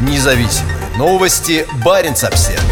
Независимые новости. Барин обсерва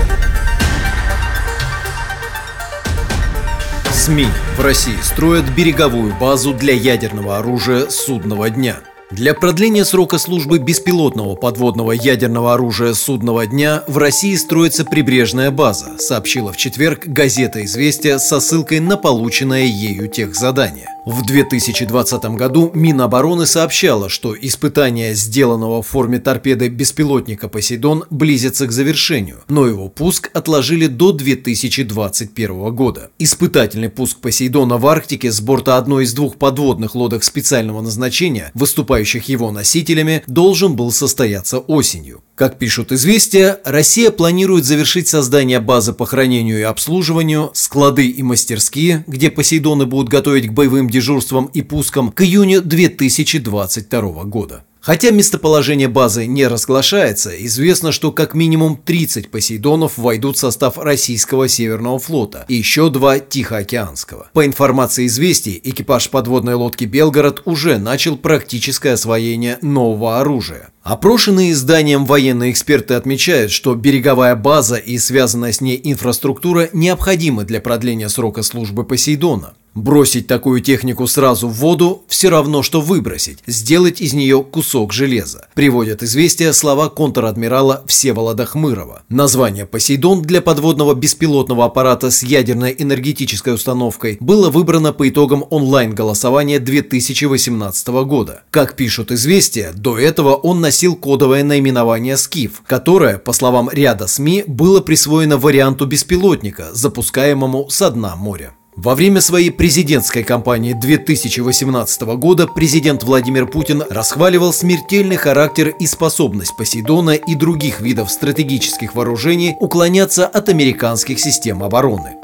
СМИ в России строят береговую базу для ядерного оружия судного дня – для продления срока службы беспилотного подводного ядерного оружия судного дня в России строится прибрежная база, сообщила в четверг газета «Известия» со ссылкой на полученное ею техзадание. В 2020 году Минобороны сообщала, что испытание сделанного в форме торпеды беспилотника «Посейдон» близится к завершению, но его пуск отложили до 2021 года. Испытательный пуск «Посейдона» в Арктике с борта одной из двух подводных лодок специального назначения, выступающих его носителями, должен был состояться осенью. Как пишут «Известия», Россия планирует завершить создание базы по хранению и обслуживанию, склады и мастерские, где «Посейдоны» будут готовить к боевым дежурствам и пускам к июню 2022 года. Хотя местоположение базы не разглашается, известно, что как минимум 30 «Посейдонов» войдут в состав российского Северного флота и еще два Тихоокеанского. По информации известий, экипаж подводной лодки «Белгород» уже начал практическое освоение нового оружия. Опрошенные изданием военные эксперты отмечают, что береговая база и связанная с ней инфраструктура необходимы для продления срока службы Посейдона. Бросить такую технику сразу в воду – все равно, что выбросить, сделать из нее кусок железа. Приводят известия слова контр-адмирала Всеволода Хмырова. Название «Посейдон» для подводного беспилотного аппарата с ядерной энергетической установкой было выбрано по итогам онлайн-голосования 2018 года. Как пишут известия, до этого он носил кодовое наименование «Скиф», которое, по словам ряда СМИ, было присвоено варианту беспилотника, запускаемому со дна моря. Во время своей президентской кампании 2018 года президент Владимир Путин расхваливал смертельный характер и способность Посейдона и других видов стратегических вооружений уклоняться от американских систем обороны.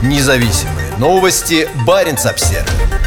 Независимые новости. Барин обсервис